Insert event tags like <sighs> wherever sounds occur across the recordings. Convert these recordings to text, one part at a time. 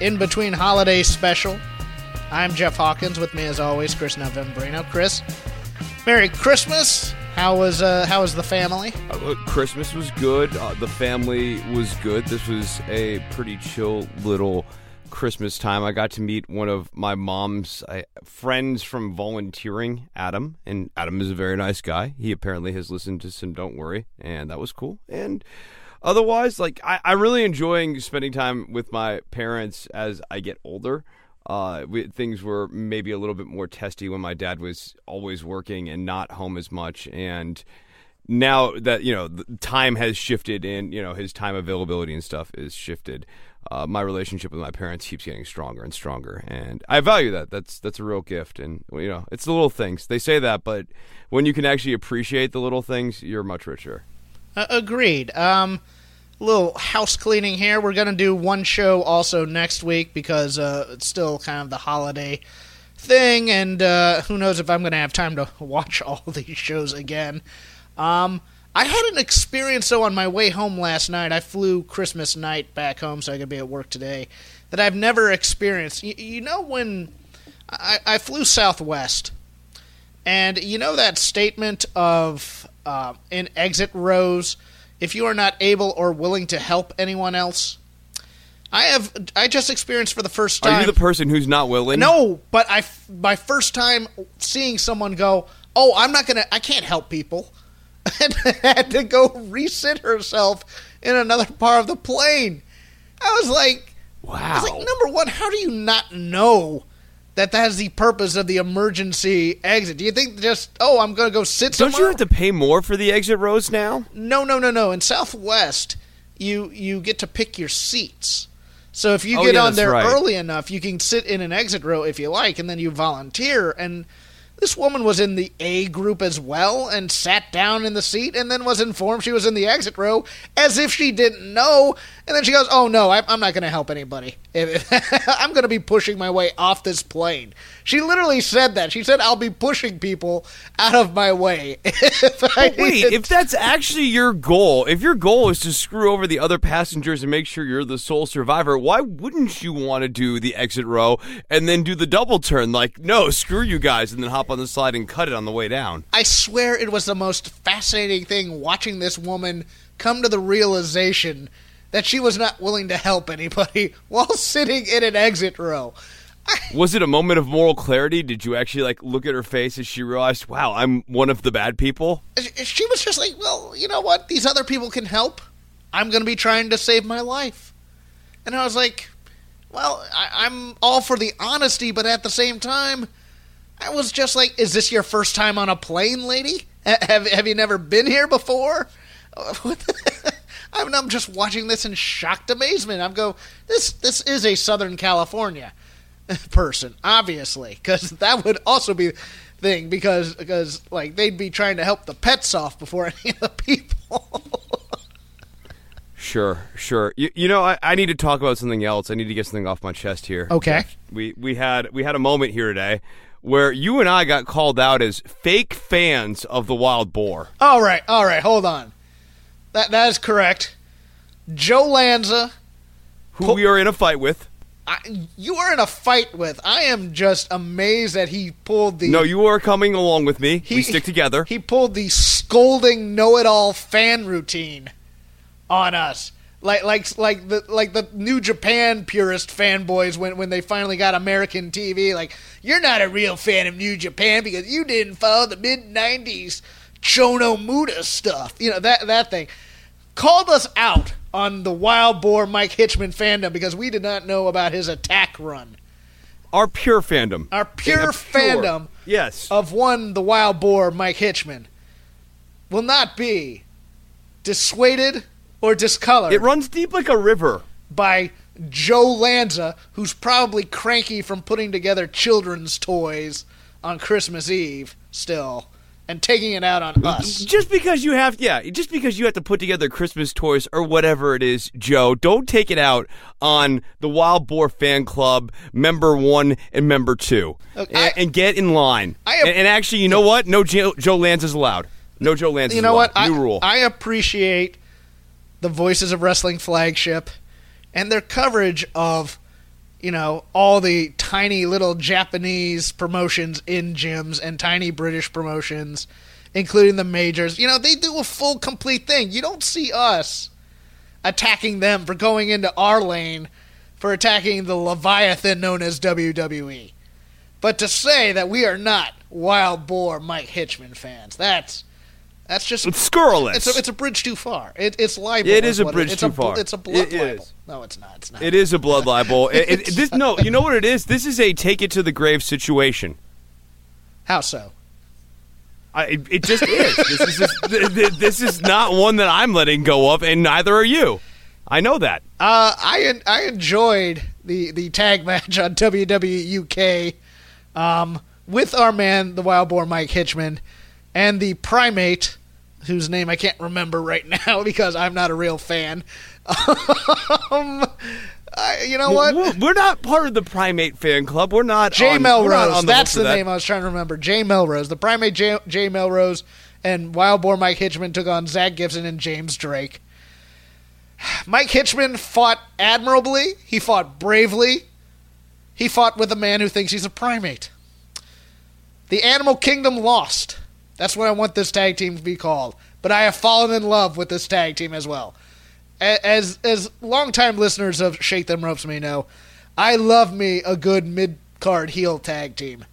in between holiday special. I'm Jeff Hawkins. With me, as always, Chris Novembrino. Chris, Merry Christmas. How was uh, how was the family? Uh, Christmas was good. Uh, the family was good. This was a pretty chill little Christmas time. I got to meet one of my mom's uh, friends from volunteering, Adam, and Adam is a very nice guy. He apparently has listened to some Don't Worry, and that was cool. And otherwise, like I, I really enjoying spending time with my parents as I get older. Uh, we, things were maybe a little bit more testy when my dad was always working and not home as much, and now that you know time has shifted and you know his time availability and stuff is shifted. Uh, my relationship with my parents keeps getting stronger and stronger, and I value that. That's that's a real gift, and you know it's the little things. They say that, but when you can actually appreciate the little things, you're much richer. Uh, agreed. Um, little house cleaning here. We're gonna do one show also next week because uh, it's still kind of the holiday thing, and uh, who knows if I'm gonna have time to watch <laughs> all these shows again. Um, I had an experience though on my way home last night. I flew Christmas night back home so I could be at work today that I've never experienced. You, you know when I, I flew Southwest, and you know that statement of uh, in exit rows if you are not able or willing to help anyone else. I have I just experienced for the first time. Are you the person who's not willing? No, but I my first time seeing someone go, "Oh, I'm not going to I can't help people." <laughs> And had to go resit herself in another part of the plane. I was like, Wow. I was like, number one, how do you not know that that is the purpose of the emergency exit? Do you think just, oh, I'm going to go sit Don't somewhere? you have to pay more for the exit rows now? No, no, no, no. In Southwest, you you get to pick your seats. So if you Oh, get yeah, on there right. early enough, you can sit in an exit row if you like, and then you volunteer. And this woman was in the A group as well, and sat down in the seat, and then was informed she was in the exit row as if she didn't know. And then she goes, "Oh no, I, I'm not going to help anybody. <laughs> I'm going to be pushing my way off this plane." She literally said that. She said, "I'll be pushing people out of my way." <laughs> if wait, if that's actually your goal, if your goal is to screw over the other passengers and make sure you're the sole survivor, why wouldn't you want to do the exit row and then do the double turn? Like, no, screw you guys, and then hop on the slide and cut it on the way down. I swear it was the most fascinating thing watching this woman come to the realization that she was not willing to help anybody <laughs> while sitting in an exit row. <laughs> Was it a moment of moral clarity? Did you actually like look at her face as she realized, "Wow, I'm one of the bad people"? She was just like, well, you know what? These other people can help. I'm going to be trying to save my life. And I was like, well, I, I'm all for the honesty, but at the same time, I was just like, is this your first time on a plane, lady? Have, have you never been here before? <laughs> I'm, I'm just watching this in shocked amazement. I'm go, this this is a Southern California <laughs> person, obviously, because <laughs> that would also be thing because because like they'd be trying to help the pets off before <laughs> any of the people. Sure, sure. You, you know, I, I need to talk about something else. I need to get something off my chest here. Okay. We we had we had a moment here today where you and I got called out as fake fans of the wild boar. all right, all right, hold on. That that is correct. Joe Lanza, who we are in a fight with. I, you are in a fight with. I am just amazed that he pulled the No, you are coming along with me. He- we stick together. He pulled the scolding know-it-all fan routine on us. like like like the like the New Japan purist fanboys when when they finally got American TV. Like you're not a real fan of New Japan because you didn't follow the mid '90s Chono Muda stuff. You know that that thing called us out on the wild boar Mike Hitchman fandom because we did not know about his attack run. Our pure fandom. Our pure, Yeah, fandom Yes. of one the wild boar Mike Hitchman will not be dissuaded or discolored it runs deep like a river. by Joe Lanza, who's probably cranky from putting together children's toys on Christmas Eve still and taking it out on us. Just because you have, yeah, just because you have to put together Christmas toys or whatever it is, Joe, don't take it out on the Wild Boar Fan Club member one and member two, Look, and, I- and get in line. And, and actually, you know what? No Joe, Joe Lanza is allowed. No Joe Lanza. you know allowed. what? New I, rule. I appreciate the Voices of Wrestling flagship and their coverage of, you know, all the tiny little Japanese promotions in gyms and tiny British promotions, including the majors. You know, they do a full, complete thing. You don't see us attacking them for going into our lane for attacking the Leviathan known as WWE. But to say that we are not wild boar Mike Hitchman fans, that's that's just it's scurrilous. it's a, it's a bridge too far. It, it's libel. It is a bridge it's too a, far. It's a blood It libel. is. No, it's not. It's not. It is a blood libel. <laughs> It- it- this, no, you know what it is? This is a take it to the grave situation. How so? I, it, it just is. This is just, <laughs> th- th- this is not one that I'm letting go of, and neither are you. I know that. Uh, I I enjoyed the, the tag match on WWE UK um, with our man, the Wild Boar Mike Hitchman, and the Primate, whose name I can't remember right <laughs> now because I'm not a real fan. <laughs> um, I, you know what? We're, we're not part of the primate fan club. We're not. Jay on, Melrose. the That's the that. name I was trying to remember. Jay Melrose. The primate Jay, Jay Melrose and Wild Boar Mike Hitchman took on Zach Gibson and James Drake. <sighs> Mike Hitchman fought admirably. He fought bravely. He fought with a man who thinks he's a primate. The Animal Kingdom lost. That's what I want this tag team to be called. But I have fallen in love with this tag team as well. As as longtime listeners of Shake Them Ropes may know, I love me a good mid card heel tag team.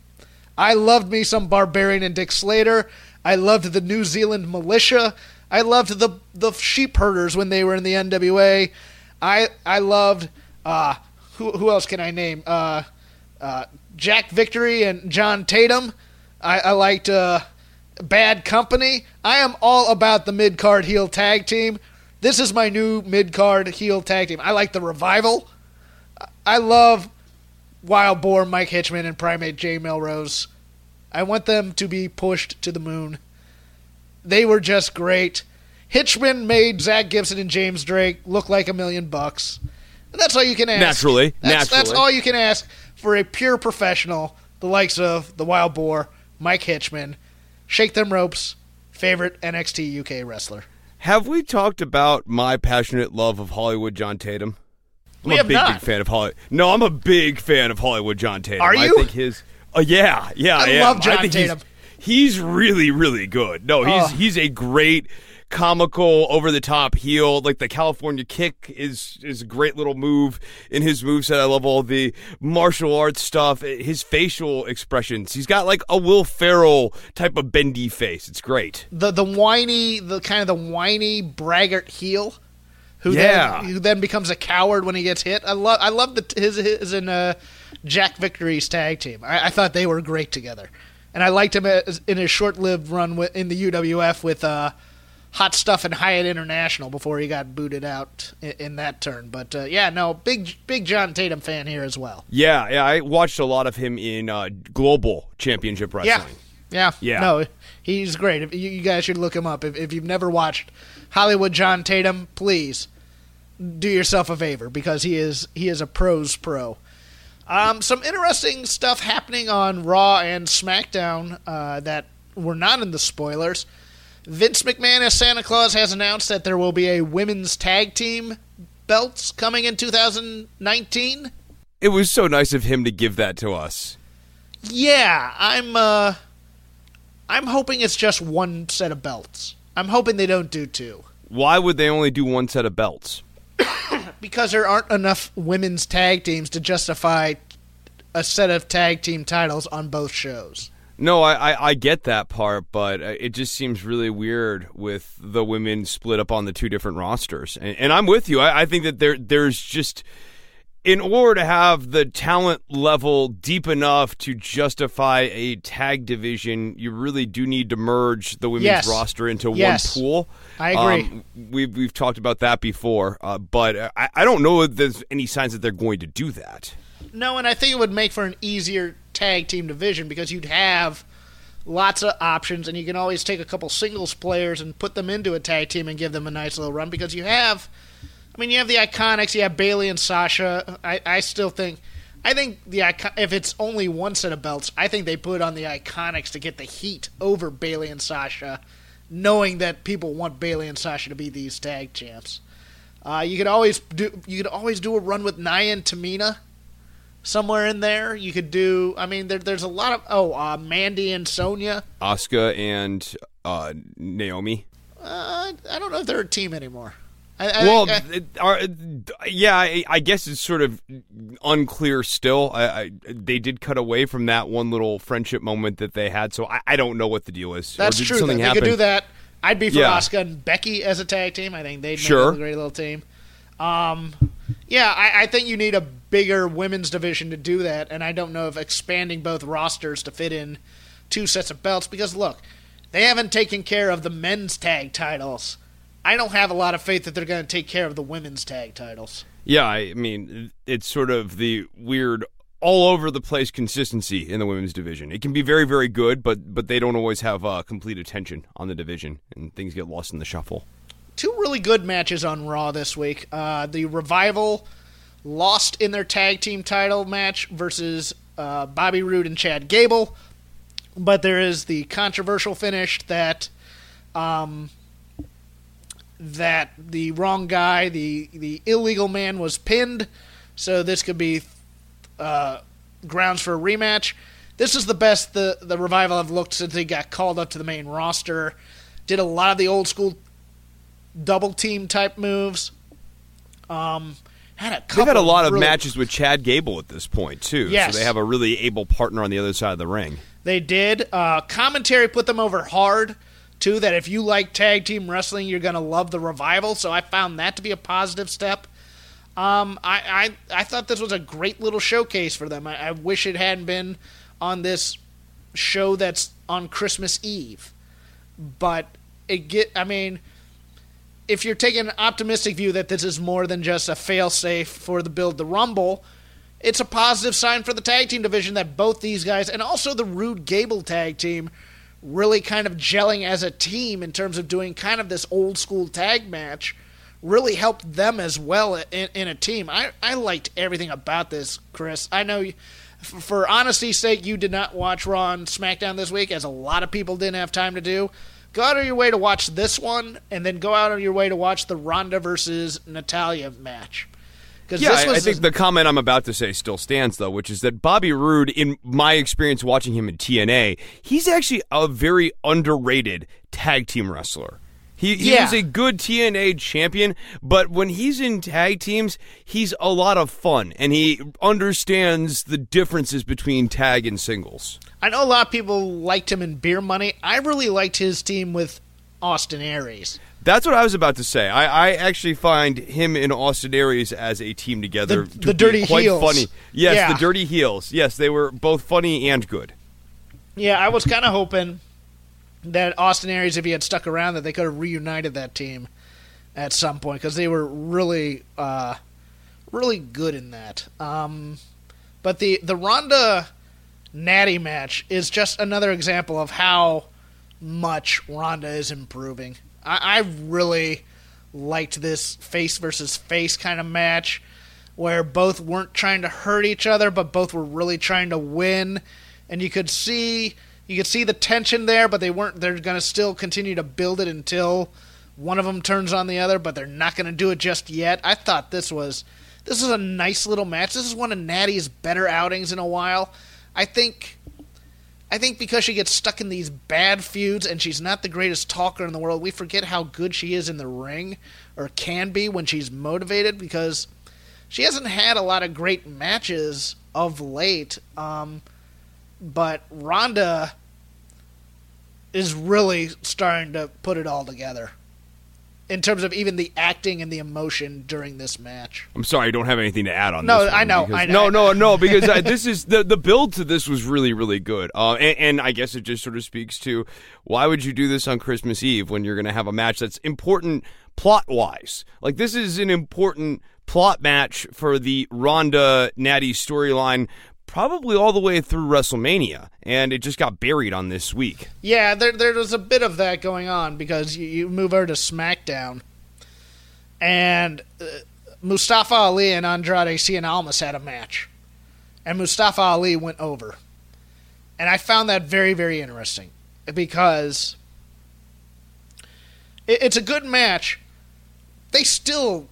I loved me some Barbarian and Dick Slater. I loved the New Zealand Militia. I loved the the Sheep Herders when they were in the NWA. I I loved uh who who else can I name? Uh, uh, Jack Victory and John Tatum. I, I liked uh, Bad Company. I am all about the mid card heel tag team. This is my new mid card heel tag team. I like the revival. I love Wild Boar Mike Hitchman and Primate Jay Melrose. I want them to be pushed to the moon. They were just great. Hitchman made Zach Gibson and James Drake look like a million bucks. And that's all you can ask. Naturally, That's, that's all you can ask for a pure professional, the likes of the Wild Boar, Mike Hitchman, Shake Them Ropes, favorite NXT UK wrestler. Have we talked about my passionate love of Hollywood John Tatum? I'm We a big, not. big fan of Hollywood. No, I'm a big fan of Hollywood John Tatum. Are I you? think his. Oh yeah, yeah. I am. love John he's- Tatum. He's, really, really good. No, he's Oh. he's a great comical over the top heel like the california kick is is a great little move in his moveset i love all the martial arts stuff his facial expressions he's got like a will ferrell type of bendy face it's great The the whiny, the kind of the whiny braggart heel, who Yeah. then who then becomes a coward when he gets hit. I love I love the his his in uh, Jack Victory's tag team. I, I thought they were great together, and I liked him as, in his short lived run with, in the UWF with uh, Hot Stuff in Hyatt International before he got booted out in, in that turn. But uh, yeah, no, big big John Tatum fan here as well. yeah yeah i watched a lot of him in uh, global championship wrestling Yeah. Yeah. No, he's great. If you, you guys should look him up. If, if you've never watched Hollywood John Tatum, please do yourself a favor because he is he is a pros pro. Um, some interesting stuff happening on Raw and SmackDown uh, that were not in the spoilers. Vince McMahon as Santa Claus has announced that there will be a women's tag team belts coming in 2019. it was so nice of him to give that to us Yeah, I'm uh I'm hoping it's just one set of belts. I'm hoping they don't do two. why would they only do one set of belts <coughs> because there aren't enough women's tag teams to justify a set of tag team titles on both shows. No, I, I, I, get that part, but uh, it just seems really weird with the women split up on the two different rosters. And, and I'm with you. I, I, think that there there's just in order to have the talent level deep enough to justify a tag division, you really do need to merge the women's yes. roster into yes. one pool. I agree. Um, we've we've talked about that before, uh, but I, I don't know if there's any signs that they're going to do that. No, and I think it would make for an easier tag team division because you'd have lots of options, and you can always take a couple singles players and put them into a tag team and give them a nice little run because you have I mean, you have the Iconics, you have Bayley and Sasha. I, I still think, I think the if it's only one set of belts, I think they put on the Iconics to get the heat over Bayley and Sasha, knowing that people want Bayley and Sasha to be these tag champs. Uh, you could always do you could always do a run with Nia and Tamina somewhere in there. You could do. I mean, there, there's a lot of oh, uh, Mandy and Sonya, Asuka and uh, Naomi. Uh, I don't know if they're a team anymore. I, I well, uh, are, yeah, I, I, guess it's sort of unclear still. I, they did cut away from that one little friendship moment that they had, so I, don't know what the deal is. That's true. Something they could do that. I'd be for yeah. Asuka and Becky as a tag team. I think they'd sure. make a great little team. Um, yeah, I, I think you need a bigger women's division to do that, and I don't know if expanding both rosters to fit in two sets of belts because look, they haven't taken care of the men's tag titles I don't have a lot of faith that they're going to take care of the women's tag titles. Yeah, I mean, it's sort of the weird all over the place consistency in the women's division. It can be very, very good, but but they don't always have uh, complete attention on the division, and things get lost in the shuffle. Two really good matches on Raw this week. Uh, the Revival lost in their tag team title match versus uh, Bobby Roode and Chad Gable, but there is the controversial finish that um, that the wrong guy, the the illegal man, was pinned. So this could be uh, grounds for a rematch. This is the best the the revival have looked since they got called up to the main roster. Did a lot of the old school double team type moves. Um, had a couple They've had a lot really, of matches with Chad Gable at this point too. Yes. so they have a really able partner on the other side of the ring. They did. Uh, commentary put them over hard too that if you like tag team wrestling, you're going to love the revival. So I found that to be a positive step. Um, I, I I thought this was a great little showcase for them. I, I wish it hadn't been on this show that's on Christmas Eve, but it get. I mean, if you're taking an optimistic view that this is more than just a failsafe for the build the Rumble, it's a positive sign for the tag team division that both these guys and also the Roode Gable tag team really kind of gelling as a team in terms of doing kind of this old school tag match really helped them as well in, in a team. I, I liked everything about this, Chris. I know, you, for honesty's sake, you did not watch Raw and SmackDown this week, as a lot of people didn't have time to do. Go out of your way to watch this one, and then go out of your way to watch the Ronda versus Natalya match. Yeah, I, I, think the comment I'm about to say still stands, though, which is that Bobby Roode, in my experience watching him in TNA, he's actually a very underrated tag team wrestler. He, he yeah. was a good TNA champion, but when he's in tag teams, he's a lot of fun, and he understands the differences between tag and singles. I know a lot of people liked him in Beer Money. I really liked his team with Austin Aries. That's what I was about to say. I, I actually find him and Austin Aries as a team together the, to the dirty quite heels. funny. Yes, yeah. the dirty heels. Yes, they were both funny and good. Yeah, I was kind of hoping that Austin Aries, if he had stuck around, that they could have reunited that team at some point because they were really, uh, really good in that. Um, but the the Ronda Natty match is just another example of how much Ronda is improving. I, I really liked this face versus face kind of match where both weren't trying to hurt each other, but both were really trying to win. And you could see you could see the tension there, but they weren't. They're going to still continue to build it until one of them turns on the other, but they're not going to do it just yet. I thought this was this is a nice little match. This is one of Natty's better outings in a while. I think I think because she gets stuck in these bad feuds and she's not the greatest talker in the world, we forget how good she is in the ring or can be when she's motivated because she hasn't had a lot of great matches of late. Um, but Ronda is really starting to put it all together in terms of even the acting and the emotion during this match. I'm sorry, I don't have anything to add on. No, I know, because- I know. No, no, no, because uh, this is the the build to this was really, really good. Uh, and, and I guess it just sort of speaks to why would you do this on Christmas Eve when you're going to have a match that's important plot wise? Like this is an important plot match for the Ronda Natty storyline. Probably all the way through WrestleMania, and it just got buried on this week. Yeah, there there was a bit of that going on because you, you move over to SmackDown, and uh, Mustafa Ali and Andrade Cien Almas had a match, and Mustafa Ali went over, and I found that very very interesting because it, it's a good match. They still.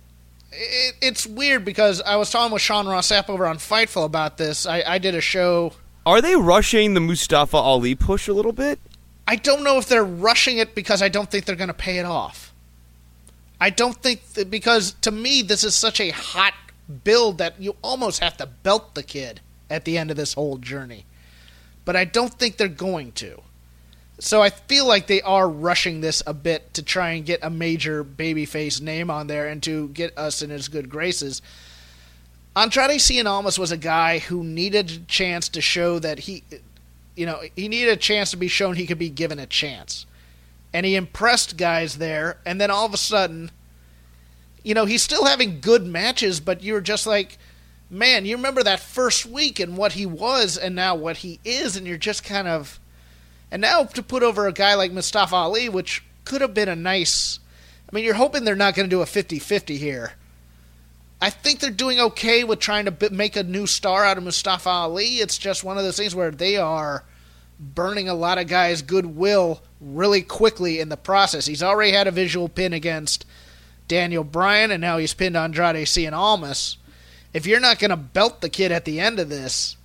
It, it's weird because I was talking with Sean Ross Sapp over on Fightful about this. I, I did a show Are they rushing the Mustafa Ali push a little bit? I don't know if they're rushing it because I don't think they're going to pay it off. I don't think that because to me this is such a hot build that you almost have to belt the kid at the end of this whole journey. But I don't think they're going to. So I feel like they are rushing this a bit to try and get a major babyface name on there and to get us in his good graces. Andrade Cien Almas was a guy who needed a chance to show that he, you know, he needed a chance to be shown he could be given a chance. And he impressed guys there, and then all of a sudden, you know, he's still having good matches, but you're just like, man, you remember that first week and what he was and now what he is, and you're just kind of. And now to put over a guy like Mustafa Ali, which could have been a nice. I mean, you're hoping they're not going to do a 50 50 here. I think they're doing okay with trying to make a new star out of Mustafa Ali. It's just one of those things where they are burning a lot of guys' goodwill really quickly in the process. He's already had a visual pin against Daniel Bryan, and now he's pinned Andrade Cien Almas. If you're not going to belt the kid at the end of this,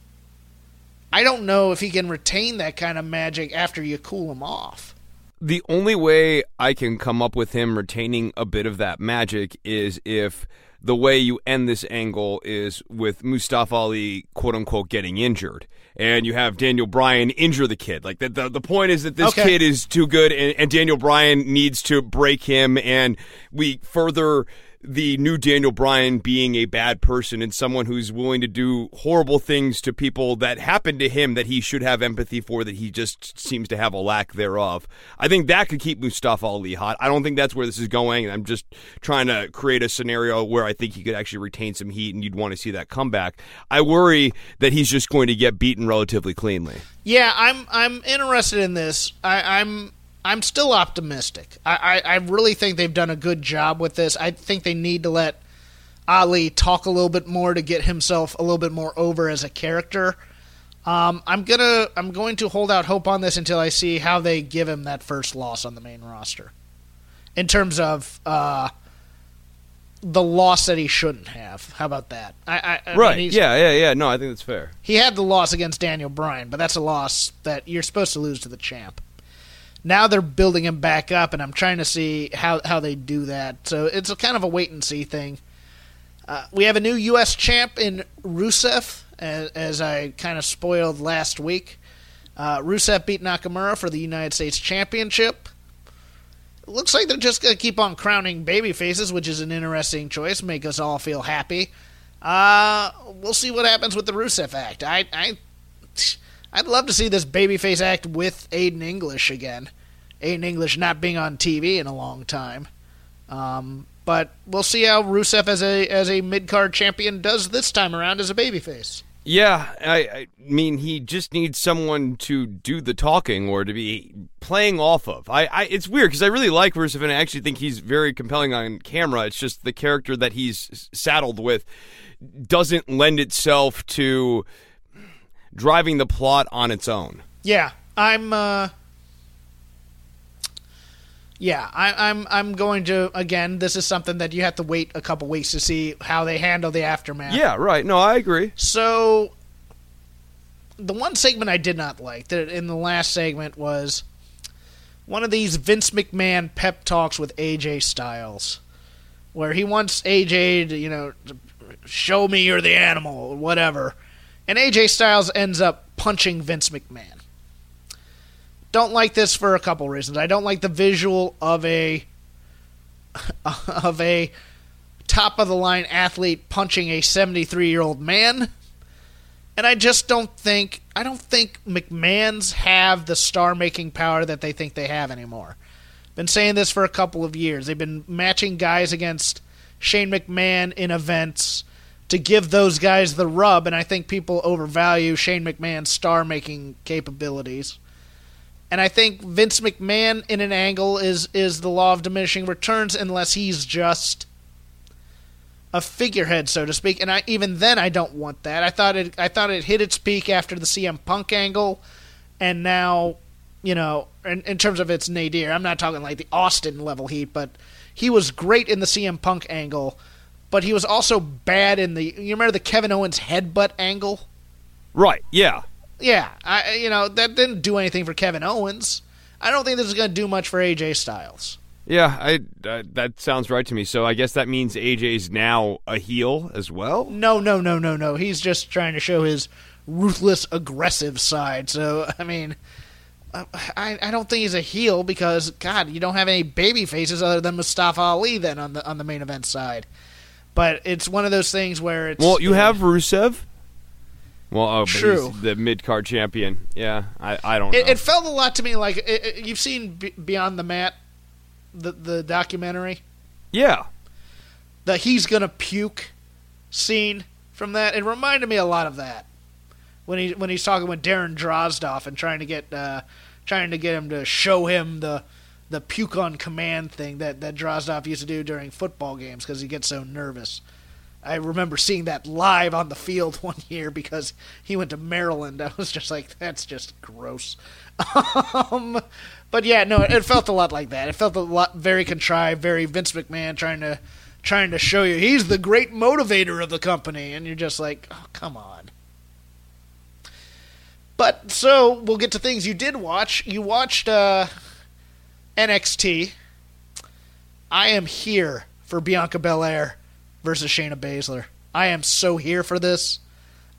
I don't know if he can retain that kind of magic after you cool him off. the only way I can come up with him retaining a bit of that magic is if the way you end this angle is with Mustafa Ali, quote unquote, getting injured. And you have Daniel Bryan injure the kid. Like the the, the point is that this Okay. kid is too good, and, and Daniel Bryan needs to break him, and we further the new Daniel Bryan being a bad person and someone who's willing to do horrible things to people that happened to him that he should have empathy for that he just seems to have a lack thereof. I think that could keep Mustafa Ali hot. I don't think that's where this is going. and I'm just trying to create a scenario where I think he could actually retain some heat and you'd want to see that comeback. I worry that he's just going to get beaten relatively cleanly. Yeah, I'm I'm interested in this. I, I'm I'm still optimistic. I, I, I really think they've done a good job with this. I think they need to let Ali talk a little bit more to get himself a little bit more over as a character. Um, I'm gonna I'm going to hold out hope on this until I see how they give him that first loss on the main roster. In terms of uh, the loss that he shouldn't have. How about that? I, I, I Right. he's- yeah, yeah, yeah. No, I think that's fair. he had the loss against Daniel Bryan, but that's a loss that you're supposed to lose to the champ. Now they're building him back up, and I'm trying to see how, how they do that. So it's a kind of a wait and see thing. Uh, we have a new U.S. champ in Rusev, as, as I kind of spoiled last week. Uh, Rusev beat Nakamura for the United States Championship. Looks like they're just going to keep on crowning baby faces, which is an interesting choice. Make us all feel happy. Uh, we'll see what happens with the Rusev act. I, I, I'd love to see this babyface act with Aiden English again. Aiden English not being on TV in a long time. Um, but we'll see how Rusev as a as a mid card champion does this time around as a babyface. Yeah, I, I mean, he just needs someone to do the talking or to be playing off of. I, I it's weird because I really like Rusev and I actually think he's very compelling on camera. It's just the character that he's saddled with doesn't lend itself to driving the plot on its own. Yeah, I'm. Uh, yeah, I, I'm. I'm going to again. This is something that you have to wait a couple weeks to see how they handle the aftermath. Yeah, right. No, I agree. So the one segment I did not like that in the last segment was one of these Vince McMahon pep talks with AJ Styles, where he wants AJ to, you know, to show me you're the animal, or whatever. And AJ Styles ends up punching Vince McMahon. Don't like this for a couple reasons. I don't like the visual of a of a top of the line athlete punching a 73 year old man. And I just don't think I don't think McMahon's have the star making power that they think they have anymore. Been saying this for a couple of years. They've been matching guys against Shane McMahon in events to give those guys the rub, and I think people overvalue Shane McMahon's star making capabilities. And I think Vince McMahon in an angle is is the law of diminishing returns unless he's just a figurehead, so to speak. And I, even then, I don't want that. I thought it. I thought it hit its peak after the CM Punk angle, and now, you know, in, in terms of its nadir, I'm not talking like the Austin level heat, but he was great in the CM Punk angle, but he was also bad in the. You remember the Kevin Owens headbutt angle? Right. Yeah. Yeah. I. You know that didn't do anything for Kevin Owens. I don't think this is going to do much for AJ Styles. Yeah, I uh, that sounds right to me. So I guess that means AJ's now a heel as well. No, no, no, no, no. He's just trying to show his ruthless, aggressive side. So I mean, I I don't think he's a heel because God, you don't have any baby faces other than Mustafa Ali then on the on the main event side. But it's one of those things where it's well, you have Rusev. Well, oh, but True. he's the mid card champion. Yeah, I I don't know. It, it felt a lot to me like it, it- you've seen B- Beyond the Mat, the the documentary. yeah, the he's gonna puke scene from that. It reminded me a lot of that when he when he's talking with Darren Drozdov and trying to get uh, trying to get him to show him the the puke on command thing that that Drozdov used to do during football games because he gets so nervous. I remember seeing that live on the field <laughs> one year because he went to Maryland. I was just like, that's just gross. <laughs> um, but yeah, no, it felt a lot like that. It felt a lot very contrived, very Vince McMahon trying to trying to show you he's the great motivator of the company, and you're just like, oh, come on. But so we'll get to things you did watch. You watched uh, NXT. I am here for Bianca Belair versus Shayna Baszler. I am so here for this.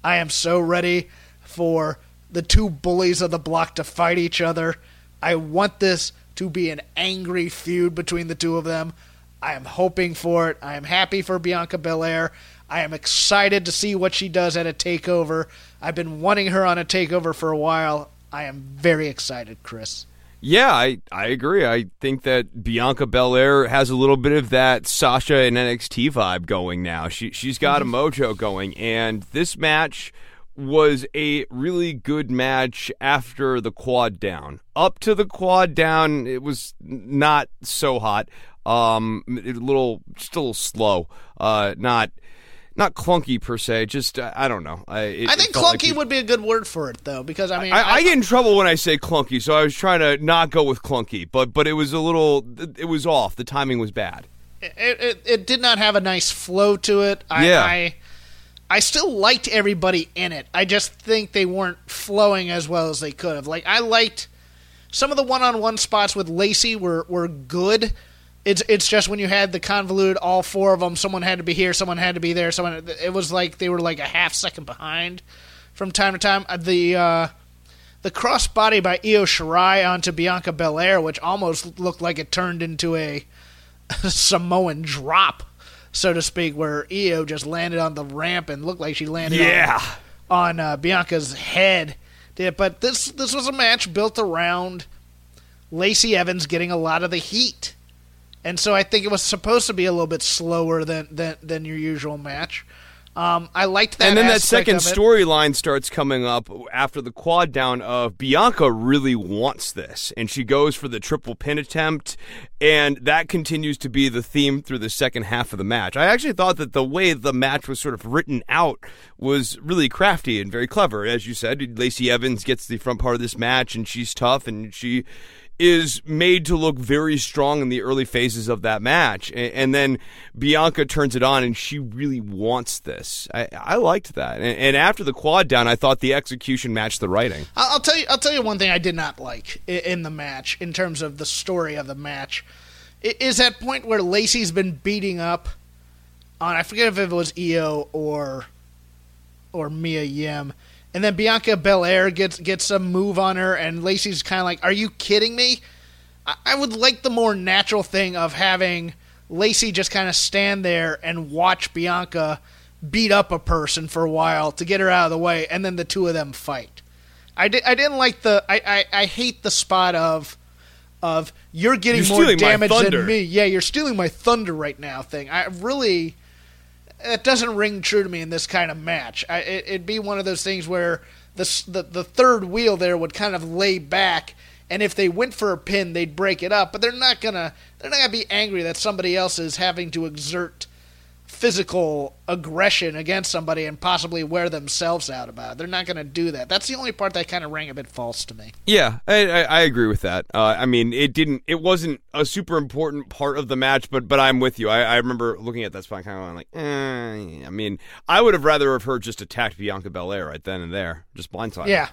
I am so ready for the two bullies of the block to fight each other. I want this to be an angry feud between the two of them. I am hoping for it. I am happy for Bianca Belair. I am excited to see what she does at a takeover. I've been wanting her on a takeover for a while. I am very excited, Chris. Yeah, I I agree. I think that Bianca Belair has a little bit of that Sasha and NXT vibe going now. She she's got a mojo going, and this match was a really good match after the quad down. Up to the quad down, it was not so hot. Um, a little, just a little slow. Uh, not, not clunky per se. Just uh, I don't know. I, it, I think felt like clunky would be a good word for it, though, because I mean, I, I get in trouble when I say clunky, so I was trying to not go with clunky, but but it was a little, it was off. The timing was bad. it, it, it did not have a nice flow to it. I, Yeah. I I still liked everybody in it. I just think they weren't flowing as well as they could have. Like I liked some of the one-on-one spots with Lacey were were good. It's it's just when you had the convoluted all four of them, someone had to be here, someone had to be there, someone. It was like they were like a half second behind from time to time. Uh, The uh, the crossbody by Io Shirai onto Bianca Belair, which almost looked like it turned into a <laughs> Samoan drop, so to speak, where Io just landed on the ramp and looked like she landed Yeah. on, on uh, Bianca's head. Yeah, But this this was a match built around Lacey Evans getting a lot of the heat, and so I think it was supposed to be a little bit slower than than, than your usual match. Um, I liked that, and then that second storyline starts coming up after the quad down of Bianca really wants this, and she goes for the triple pin attempt, and that continues to be the theme through the second half of the match. I actually thought that the way the match was sort of written out was really crafty and very clever. As you said, Lacey Evans gets the front part of this match, and she's tough, and she is made to look very strong in the early phases of that match, and, and then Bianca turns it on, and she really wants this. I, I liked that, and, and, after the quad down, I thought the execution matched the writing. I'll, tell you. I'll tell you one thing I did not like in, the match, in terms of the story of the match, is that point where Lacey's been beating up on. I forget if it was Io or or Mia Yim and then Bianca Belair gets gets some move on her, and Lacey's kind of like, "Are you kidding me?" I, I would like the more natural thing of having Lacey just kind of stand there and watch Bianca beat up a person for a while to get her out of the way, and then the two of them fight. I, di- I didn't like the I, I, I hate the spot of of you're getting you're more damage than me. Yeah, you're stealing my thunder right now. Thing I really it doesn't ring true to me in this kind of match. I, it, would be one of those things where the, the the third wheel there would kind of lay back, and if they went for a pin, they'd break it up. But they're not gonna they're not gonna be angry that somebody else is having to exert physical aggression against somebody and possibly wear themselves out about it. They're not going to do that. That's the only part that kind of rang a bit false to me. Yeah, I, I, I agree with that. Uh, I mean, it didn't. It wasn't a super important part of the match, but but I'm with you. I, I remember looking at that spot, kind of like, eh, I mean, I would have rather have her just attacked Bianca Belair right then and there, just blindsided. Yeah,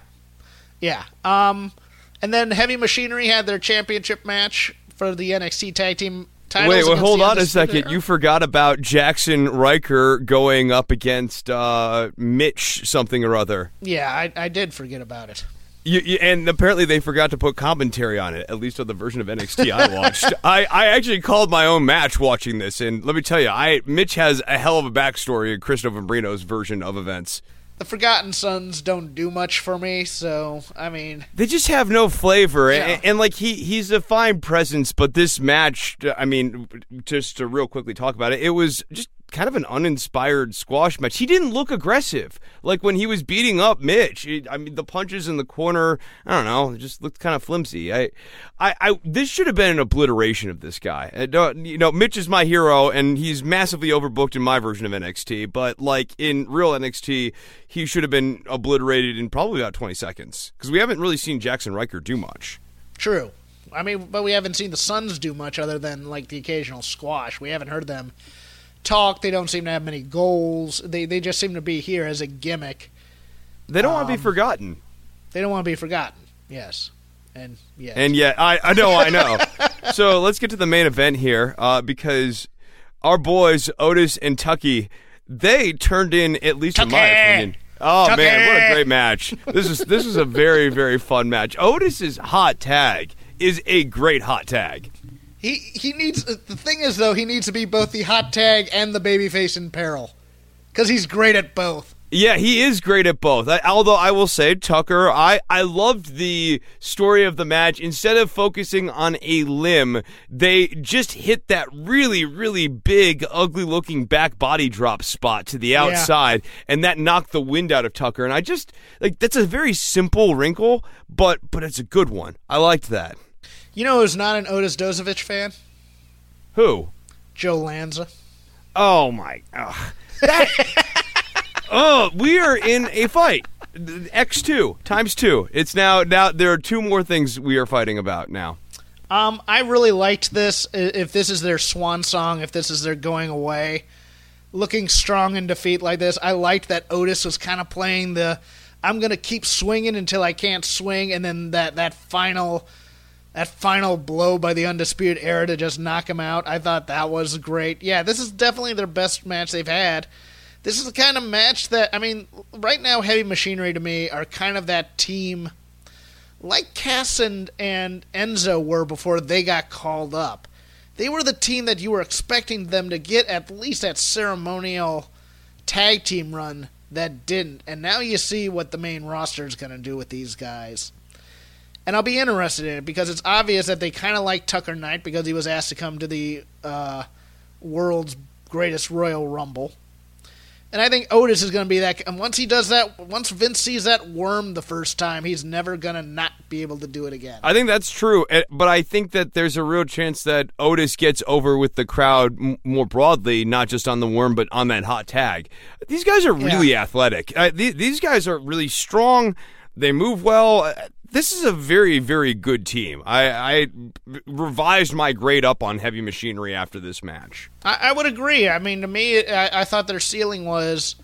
yeah. Um, and then Heavy Machinery had their championship match for the NXT Tag Team Wait, wait, hold on a second. You forgot about Jackson Ryker going up against uh, Mitch something or other. Yeah, I, I did forget about it. You, you, and apparently they forgot to put commentary on it, at least on the version of NXT I <laughs> watched. I, I actually called my own match watching this, and let me tell you, I Mitch has a hell of a backstory in Chris Novembrino's version of events the Forgotten Sons don't do much for me, so I mean they just have no flavor, yeah. and, and, like he he's a fine presence, but this match, I mean, just to real quickly talk about it, it was just kind of an uninspired squash match. He didn't look aggressive. Like when he was beating up Mitch, I mean, the punches in the corner, I don't know, it just looked kind of flimsy. I, I, I this should have been an obliteration of this guy. Uh, you know, Mitch is my hero, and he's massively overbooked in my version of NXT. But like in real NXT, he should have been obliterated in probably about 20 seconds because we haven't really seen Jackson Ryker do much. True. I mean, but we haven't seen the Sons do much other than like the occasional squash. We haven't heard them talk. They don't seem to have many goals. They they just seem to be here as a gimmick. They don't um, want to be forgotten. They don't want to be forgotten. Yes. And yeah. And yet, I, I know, I know. so let's get to the main event here uh, because our boys, Otis and Tucky, they turned in, at least Tucky! in my opinion. Oh Tucky! man, what a great match! This is this is a very very fun match. Otis's hot tag is a great hot tag. He he needs uh, the thing is though he needs to be both the hot tag and the babyface in peril because he's great at both. Yeah, he is great at both. I, although I will say, Tucker, I, I loved the story of the match. Instead of focusing on a limb, they just hit that really, really big, ugly looking back body drop spot to the outside, yeah. and that knocked the wind out of Tucker. And I just, like, that's a very simple wrinkle, but, but it's a good one. I liked that. You know who's not an Otis Dozovic fan? Who? Joe Lanza. Oh my! Oh, <laughs> oh, we are in a fight. X two times two. It's now now there are two more things we are fighting about now. Um, I really liked this. If this is their swan song, if this is their going away, looking strong in defeat like this, I liked that Otis was kind of playing the "I'm going to keep swinging until I can't swing," and then that that final that final blow by the Undisputed Era to just knock him out, I thought that was great. Yeah, this is definitely their best match they've had. This is the kind of match that, I mean, right now, Heavy Machinery to me are kind of that team like Cass and, and Enzo were before they got called up. They were the team that you were expecting them to get at least that ceremonial tag team run that didn't. And now you see what the main roster is going to do with these guys and I'll be interested in it because it's obvious that they kind of like Tucker Knight because he was asked to come to the uh, world's greatest Royal Rumble. And I think Otis is going to be that. And once he does that, once Vince sees that worm the first time, he's never going to not be able to do it again. I think that's true. Eh, but I think that there's a real chance that Otis gets over with the crowd more broadly, not just on the worm, but on that hot tag. These guys are really yeah. athletic. Uh, these guys are really strong. They move well this is a very, very good team. I, I revised my grade up on Heavy Machinery after this match. I, I would agree. I mean, to me, I, I thought their ceiling was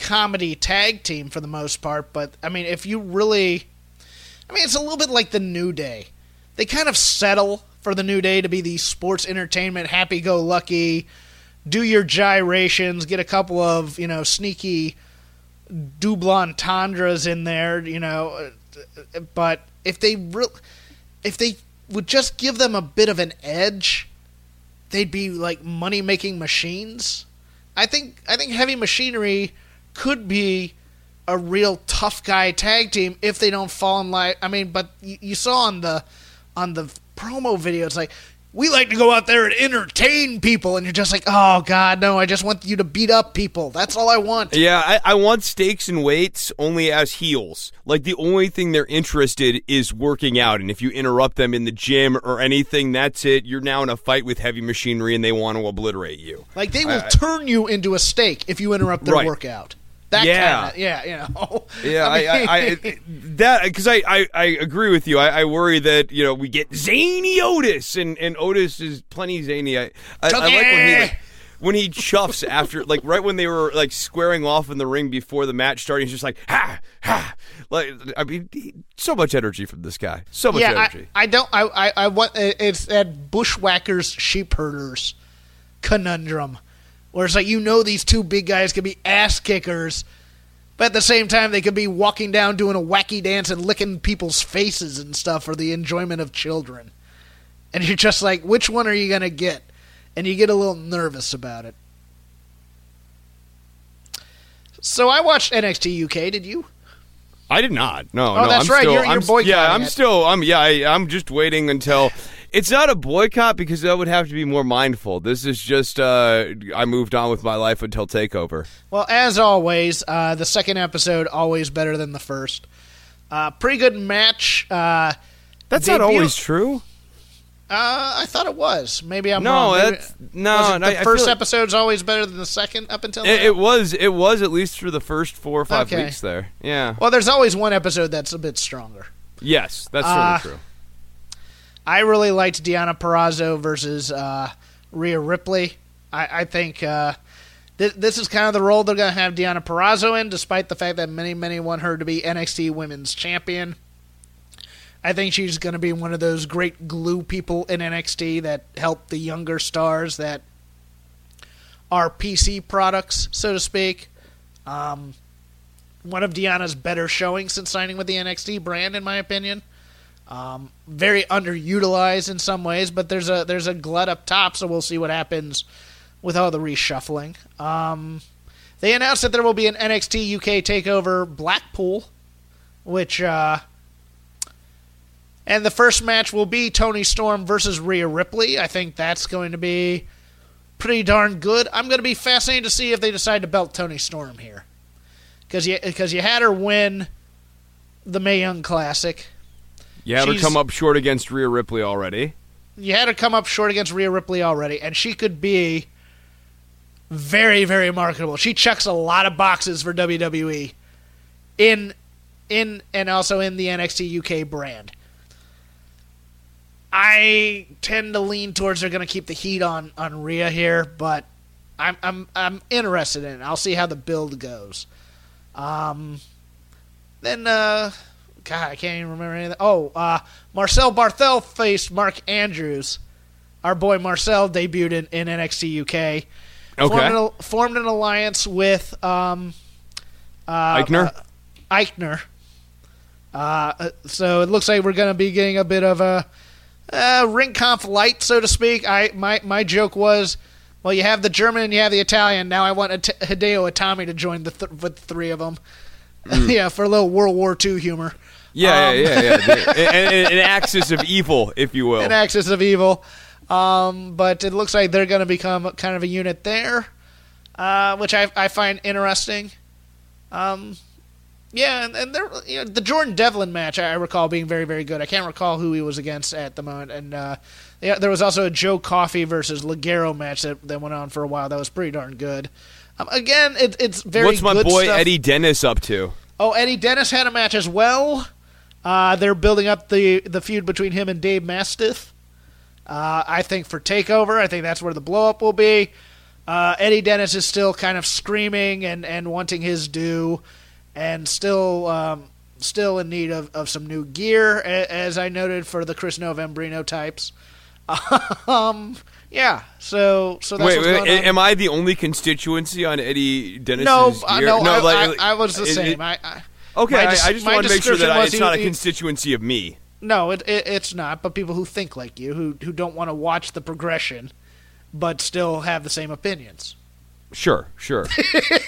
comedy tag team for the most part. But I mean, if you really, I mean, it's a little bit like the New Day. They kind of settle for the New Day to be the sports entertainment, happy-go-lucky, do your gyrations, get a couple of you know sneaky double entendres in there, you know. But if they re- if they would just give them a bit of an edge, they'd be like money making machines. I think I think Heavy Machinery could be a real tough guy tag team if they don't fall in line. I mean, but you, you saw on the on the promo video, it's like we like to go out there and entertain people, and you're just like, oh god, no, I just want you to beat up people. That's all I want. Yeah, I, I want steaks and weights only as heels. Like the only thing they're interested is working out, and if you interrupt them in the gym or anything, that's it. You're now in a fight with heavy machinery, and they want to obliterate you. Like they will turn you into a steak if you interrupt their Right. workout. That Yeah. kinda, yeah, you know. <laughs> Yeah, I, I, I, that because I, I, I agree with you. I, I worry that you know we get zany Otis, and, and Otis is plenty zany. I, I, I like when he like, when he chuffs after like right when they were like squaring off in the ring before the match started. He's just like ha ha. Like I mean, he- so much energy from this guy. So much yeah, energy. I, I don't. I, I, I want. It's that bushwhackers, sheep herders conundrum, where it's like you know these two big guys could be ass kickers, but at the same time they could be walking down doing a wacky dance and licking people's faces and stuff for the enjoyment of children, and you're just like, which one are you gonna get? And you get a little nervous about it. So I watched NXT UK. Did you? I did not. No, Oh, no. that's I'm right. Still, You're- you're I'm, boycotting Yeah, I'm it. still. I'm. Yeah, I, I'm just waiting until. It's not a boycott because that would have to be more mindful. This is just. Uh, I moved on with my life until Takeover. Well, as always, uh, the second episode always better than the first. Uh, pretty good match. Uh, That's not always true. uh, I thought it was. Maybe I'm No, wrong. Maybe- that's no. was the I- I first feel like- episode's always better than the second up until It, it was. It was at least for the first four or five Okay. weeks there. Yeah. well, there's always one episode that's a bit stronger. yes, that's Uh, certainly true. I really liked Deonna Purrazzo versus uh, Rhea Ripley. I, I think uh, th- this is kind of the role they're going to have Deonna Purrazzo in, despite the fact that many, many want her to be NXT Women's Champion. I think she's going to be one of those great glue people in NXT that help the younger stars that are PC products, so to speak. Um, one of Deonna's better showings since signing with the NXT brand, in my opinion. Um, very underutilized in some ways, but there's a there's a glut up top, so we'll see what happens with all the reshuffling. Um, they announced that there will be an NXT UK takeover Blackpool, which uh, and the first match will be Toni Storm versus Rhea Ripley. I think that's going to be pretty darn good. I'm going to be fascinated to see if they decide to belt Toni Storm here, because you because you had her win the Mae Young Classic. You had her come up short against Rhea Ripley already. you had her come up short against Rhea Ripley already, and she could be very, very marketable. She checks a lot of boxes for WWE in in and also in the NXT UK brand. I tend to lean towards they're going to keep the heat on on Rhea here, but I'm I'm I'm interested in it. I'll see how the build goes. Um, then uh, God, I can't even remember anything. Oh, uh, Marcel Barthel faced Mark Andrews. Our boy Marcel debuted in, in NXT UK. Formed, Okay. an, formed an alliance with um, uh, Aichner? uh, Aichner. Uh, so it looks like we're going to be getting a bit of a uh, Ringkampf light, so to speak. I my my joke was, well, you have the German and you have the Italian. Now I want Hideo Itami to join the th- with the three of them. <laughs> yeah, for a little World War II humor. Yeah, Um, yeah, yeah, yeah. <laughs> An, an- axis of evil, if you will. an axis of evil. Um, but it looks like they're going to become kind of a unit there, uh, which I, I find interesting. Um, yeah, and, and there, you know, the Jordan Devlin match I recall being very, very good. I can't recall who he was against at the moment. And uh, yeah, there was also a Joe Coffey versus Ligero match that, that went on for a while. That was pretty darn good. Um, again, it, it's very What's my boy stuff. Eddie Dennis up to? Oh, Eddie Dennis had a match as well. Uh, they're building up the the feud between him and Dave Mastiff. Uh, I think for Takeover, I think that's where the blow up will be. Uh, Eddie Dennis is still kind of screaming and, and wanting his due, and still um, still in need of, of some new gear, as I noted for the Chris Novembrino types. <laughs> um, yeah, so so that's wait, wait am I the only constituency on Eddie Dennis? no, gear? uh, no, I, like- I, I was the is same. it- I, I, okay, I, dis- I just want to make sure that I, it's not a constituency of me. No, it, it it's not. But people who think like you, who who don't want to watch the progression, but still have the same opinions. Sure, sure.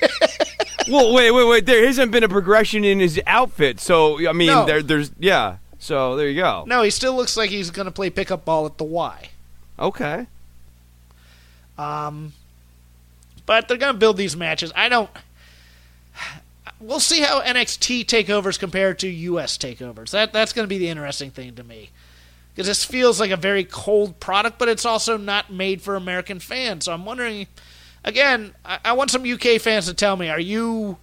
<laughs> well, wait, wait, wait. There hasn't been a progression in his outfit, so I mean, No. there, there's yeah. So there you go. No, he still looks like he's going to play pickup ball at the Y. Okay. Um, but they're going to build these matches. I don't. We'll see how NXT takeovers compare to US takeovers. That that's going to be the interesting thing to me. Because this feels like a very cold product, but it's also not made for American fans. So I'm wondering, again, I, I want some UK fans to tell me: Are you?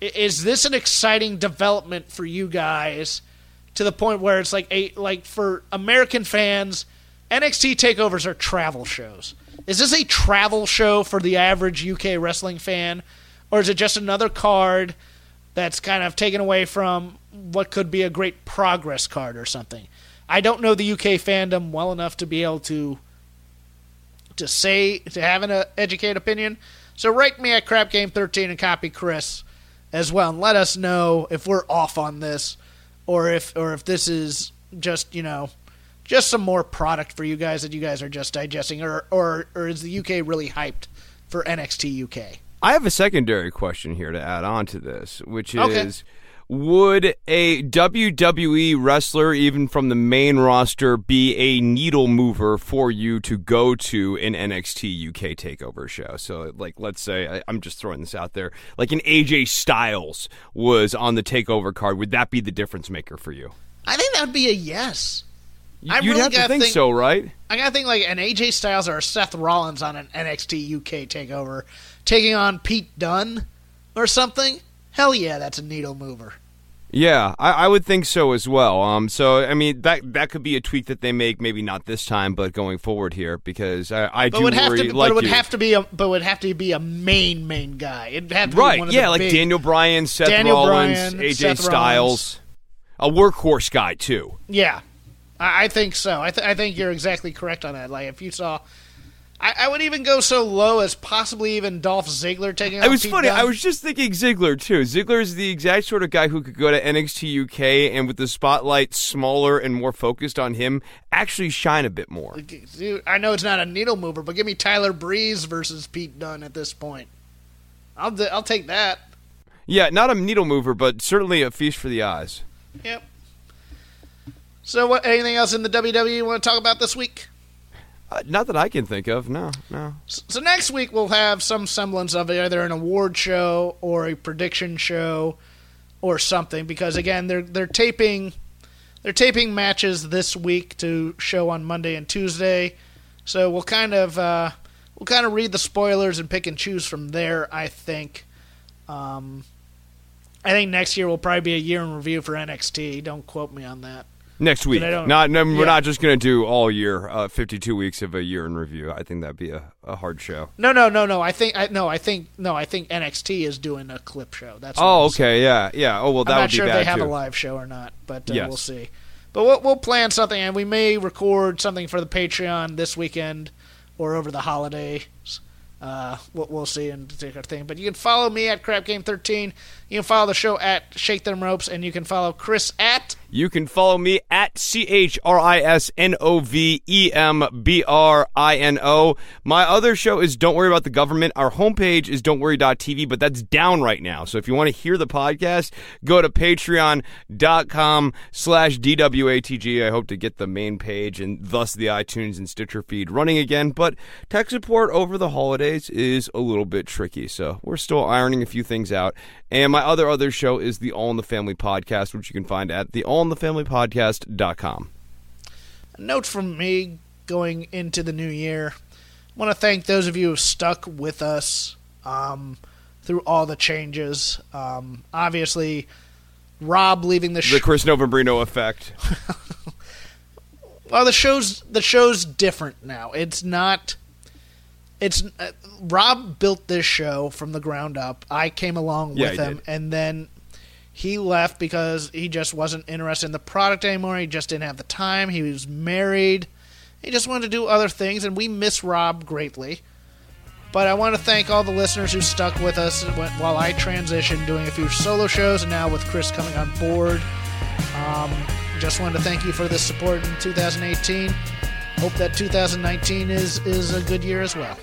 Is this an exciting development for you guys? To the point where it's like a like for American fans, NXT takeovers are travel shows. Is this a travel show for the average UK wrestling fan, or is it just another card that's kind of taken away from what could be a great progress card or something? I don't know the UK fandom well enough to be able to to say to have an uh, educated opinion. So rate me at Crap Game 13 and copy Chris as well, and let us know if we're off on this, or if or if this is just you know just some more product for you guys that you guys are just digesting, or or or is the UK really hyped for NXT UK? I have a secondary question here to add on to this, which is Okay. would a WWE wrestler, even from the main roster, be a needle mover for you to go to an NXT UK takeover show? So, like, let's say, I, I'm just throwing this out there, like an AJ Styles was on the takeover card. Would that be the difference maker for you? I think that would be a yes. I You'd really have to think, think- so, right? I gotta think like an AJ Styles or a Seth Rollins on an NXT UK takeover, taking on Pete Dunne or something. Hell yeah, that's a needle mover. Yeah, I, I would think so as well. Um, so I mean that that could be a tweak that they make, maybe not this time, but going forward here, because I, I do would have worry. to, like but it would you. have to be a, but would have to be a main main guy. It'd have to be right? one of Yeah, like big- Daniel Bryan, Seth Daniel Rollins, Bryan, AJ Seth Styles, a workhorse guy too. Yeah, I, I think so. I, th- I think you're exactly correct on that. Like if you saw, I, I would even go so low as possibly even Dolph Ziggler taking. It was Pete funny. Dunne. I was just thinking Ziggler too. Ziggler is the exact sort of guy who could go to NXT UK and with the spotlight smaller and more focused on him, actually shine a bit more. Dude, I know it's not a needle mover, but give me Tyler Breeze versus Pete Dunne at this point. I'll d- I'll take that. Yeah, not a needle mover, but certainly a feast for the eyes. Yep. So, what? Anything else in the WWE you want to talk about this week? Uh, not that I can think of. No, no. So next week we'll have some semblance of either an award show or a prediction show or something because again they're they're taping they're taping matches this week to show on Monday and Tuesday. So we'll kind of uh, we'll kind of read the spoilers and pick and choose from there. I think. Um, I think next year will probably be a year in review for NXT. Don't quote me on that. Next week. Not, no, we're not just going to do all year, uh, 52 weeks of a year in review. I think that'd be a, a hard show. No, no, no, no. I think I no. I think no. I think NXT is doing a clip show. That's Oh, I'm saying. okay, yeah, yeah. Oh, well, that would be great. I'm not sure if they have too. a live show or not, but uh, Yes. we'll see. But we'll, we'll plan something, and we may record something for the Patreon this weekend or over the holidays. Uh, we'll, we'll see and take our thing. But you can follow me at Crap Game 13. You can follow the show at Shake Them Ropes, and you can follow Chris at You can follow me at C H R I S N O V E M B R I N O. My other show is Don't Worry About the Government. Our homepage is don'tworry.tv, but that's down right now. So if you want to hear the podcast, go to patreon.com slash DWATG. I hope to get the main page and thus the iTunes and Stitcher feed running again. But tech support over the holidays is a little bit tricky. So we're still ironing a few things out. And my other other show is the All in the Family podcast, which you can find at the allinthefamilypodcast.com. a note from me going into the new year. I want to thank those of you who stuck with us um, through all the changes. Um, obviously, Rob leaving the show. The Chris Novembrino effect. <laughs> well, the show's the show's different now. It's not. It's uh, Rob built this show from the ground up. I came along Yeah, with him, did. and then he left because he just wasn't interested in the product anymore. He just didn't have the time. He was married. He just wanted to do other things, and we miss Rob greatly. But I want to thank all the listeners who stuck with us while I transitioned, doing a few solo shows, and now with Chris coming on board. Um, just wanted to thank you for the support in 2018. Hope that 2019 is is a good year as well.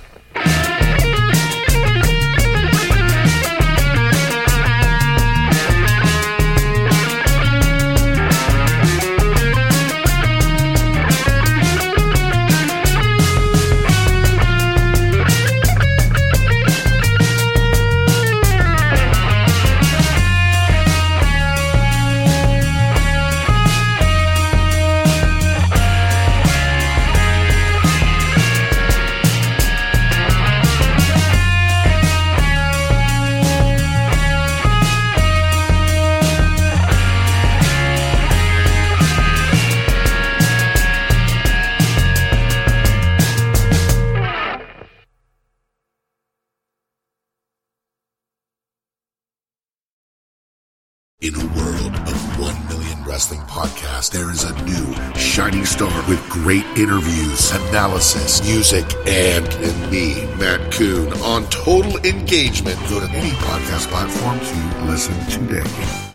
Great interviews, analysis, music, and, and me, Matt Coon, on total engagement. Go to any podcast platform to listen today.